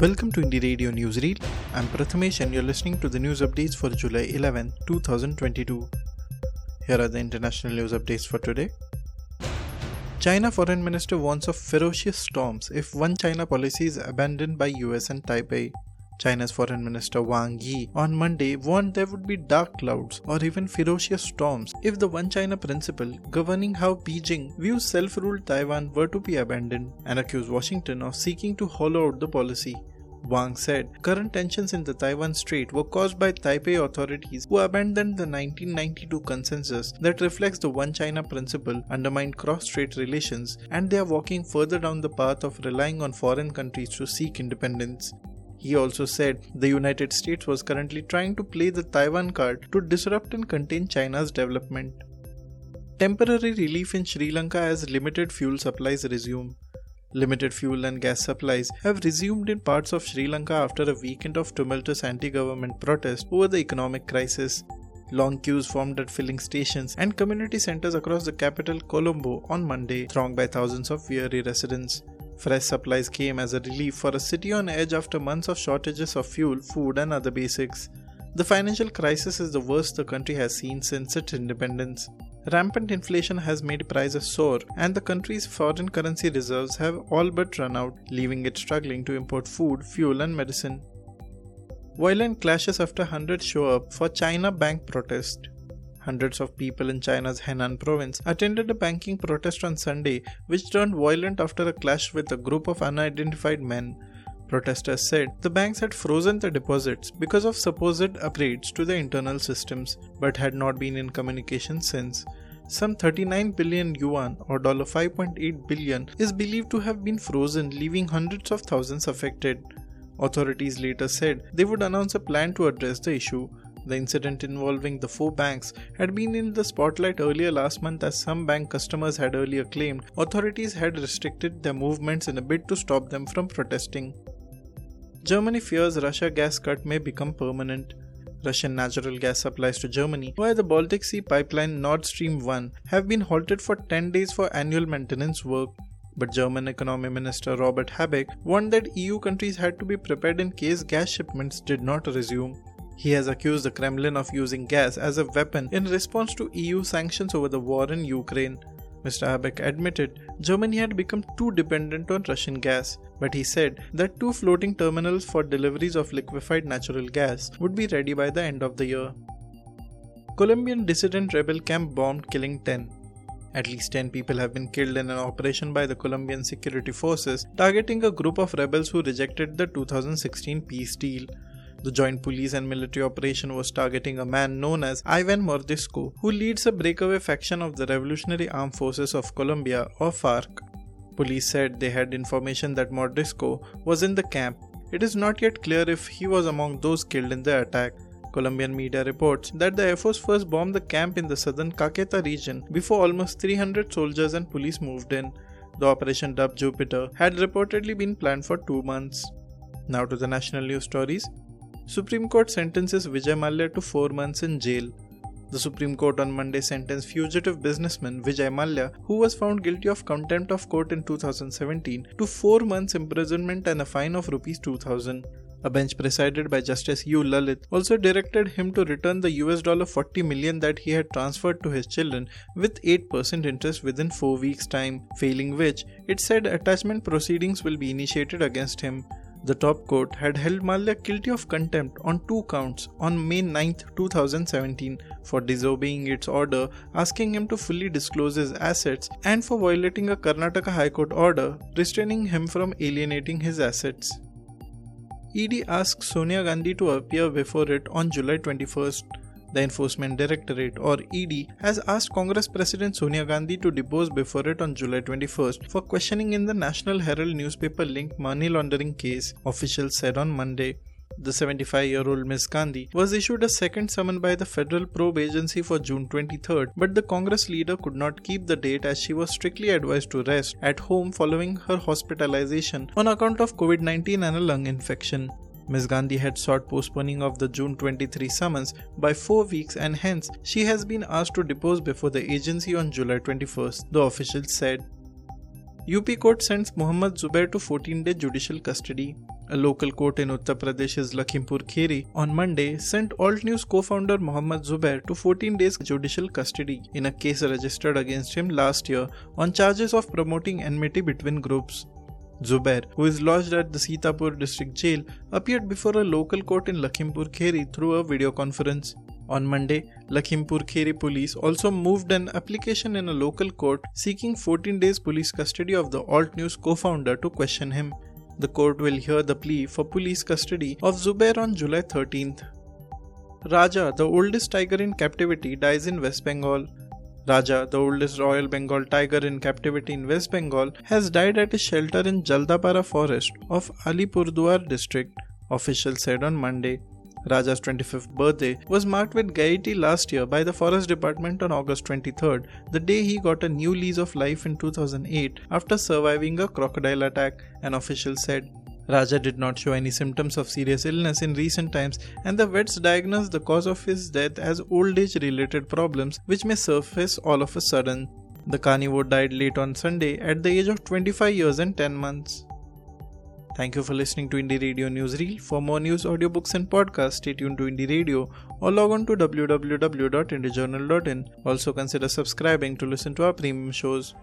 Welcome to Indie Radio Newsreel. I'm Prathamesh and you're listening to the news updates for July 11, 2022. Here are the international news updates for today. China Foreign Minister warns of ferocious storms if one China policy is abandoned by US and Taipei. China's Foreign Minister Wang Yi on Monday warned there would be dark clouds or even ferocious storms if the One China principle governing how Beijing views self ruled Taiwan were to be abandoned and accused Washington of seeking to hollow out the policy. Wang said current tensions in the Taiwan Strait were caused by Taipei authorities who abandoned the 1992 consensus that reflects the One China principle, undermined cross strait relations, and they are walking further down the path of relying on foreign countries to seek independence. He also said the United States was currently trying to play the Taiwan card to disrupt and contain China's development. Temporary relief in Sri Lanka as limited fuel supplies resume. Limited fuel and gas supplies have resumed in parts of Sri Lanka after a weekend of tumultuous anti government protest over the economic crisis. Long queues formed at filling stations and community centers across the capital Colombo on Monday, thronged by thousands of weary residents. Fresh supplies came as a relief for a city on edge after months of shortages of fuel, food, and other basics. The financial crisis is the worst the country has seen since its independence. Rampant inflation has made prices soar, and the country's foreign currency reserves have all but run out, leaving it struggling to import food, fuel, and medicine. Violent clashes after hundreds show up for China bank protest. Hundreds of people in China's Henan province attended a banking protest on Sunday, which turned violent after a clash with a group of unidentified men. Protesters said the banks had frozen the deposits because of supposed upgrades to the internal systems, but had not been in communication since. Some 39 billion yuan or $5.8 billion is believed to have been frozen, leaving hundreds of thousands affected. Authorities later said they would announce a plan to address the issue. The incident involving the four banks had been in the spotlight earlier last month as some bank customers had earlier claimed authorities had restricted their movements in a bid to stop them from protesting. Germany fears Russia gas cut may become permanent. Russian natural gas supplies to Germany via the Baltic Sea pipeline Nord Stream 1 have been halted for 10 days for annual maintenance work. But German Economy Minister Robert Habeck warned that EU countries had to be prepared in case gas shipments did not resume. He has accused the Kremlin of using gas as a weapon in response to EU sanctions over the war in Ukraine. Mr. Habeck admitted Germany had become too dependent on Russian gas, but he said that two floating terminals for deliveries of liquefied natural gas would be ready by the end of the year. Colombian dissident rebel camp bombed, killing 10. At least 10 people have been killed in an operation by the Colombian security forces targeting a group of rebels who rejected the 2016 peace deal. The joint police and military operation was targeting a man known as Ivan Mordisco, who leads a breakaway faction of the Revolutionary Armed Forces of Colombia or FARC. Police said they had information that Mordisco was in the camp. It is not yet clear if he was among those killed in the attack. Colombian media reports that the Air Force first bombed the camp in the southern Caqueta region before almost 300 soldiers and police moved in. The operation dubbed Jupiter had reportedly been planned for two months. Now to the national news stories. Supreme Court sentences Vijay Mallya to 4 months in jail. The Supreme Court on Monday sentenced fugitive businessman Vijay Mallya, who was found guilty of contempt of court in 2017, to 4 months imprisonment and a fine of rupees 2000. A bench presided by Justice U. Lalit also directed him to return the US dollar 40 million that he had transferred to his children with 8% interest within 4 weeks' time, failing which it said attachment proceedings will be initiated against him. The top court had held Mallya guilty of contempt on two counts on May 9, 2017, for disobeying its order asking him to fully disclose his assets and for violating a Karnataka High Court order restraining him from alienating his assets. ED asked Sonia Gandhi to appear before it on July 21st. The Enforcement Directorate or ED has asked Congress President Sonia Gandhi to depose before it on July 21st for questioning in the National Herald newspaper linked money laundering case, officials said on Monday. The 75 year old Ms. Gandhi was issued a second summon by the Federal Probe Agency for June 23rd, but the Congress leader could not keep the date as she was strictly advised to rest at home following her hospitalization on account of COVID 19 and a lung infection. Ms. Gandhi had sought postponing of the June 23 summons by four weeks and hence she has been asked to depose before the agency on July 21st, the officials said. UP court sends Muhammad Zubair to 14 day judicial custody. A local court in Uttar Pradesh's Lakhimpur Kheri on Monday sent Alt News co-founder Mohammad Zubair to 14 days judicial custody in a case registered against him last year on charges of promoting enmity between groups. Zubair, who is lodged at the Sitapur district jail, appeared before a local court in Lakhimpur Kheri through a video conference. On Monday, Lakhimpur Kheri police also moved an application in a local court seeking 14 days police custody of the Alt News co-founder to question him. The court will hear the plea for police custody of Zubair on July 13th. Raja, the oldest tiger in captivity, dies in West Bengal. Raja, the oldest Royal Bengal tiger in captivity in West Bengal, has died at a shelter in Jaldapara forest of Alipurduar district, officials said on Monday. Raja's 25th birthday was marked with gaiety last year by the Forest Department on August 23rd, the day he got a new lease of life in 2008 after surviving a crocodile attack, an official said. Raja did not show any symptoms of serious illness in recent times, and the vets diagnosed the cause of his death as old age related problems, which may surface all of a sudden. The carnivore died late on Sunday at the age of 25 years and 10 months. Thank you for listening to Indie Radio Newsreel. For more news, audiobooks, and podcasts, stay tuned to Indie Radio or log on to www.indiejournal.in. Also, consider subscribing to listen to our premium shows.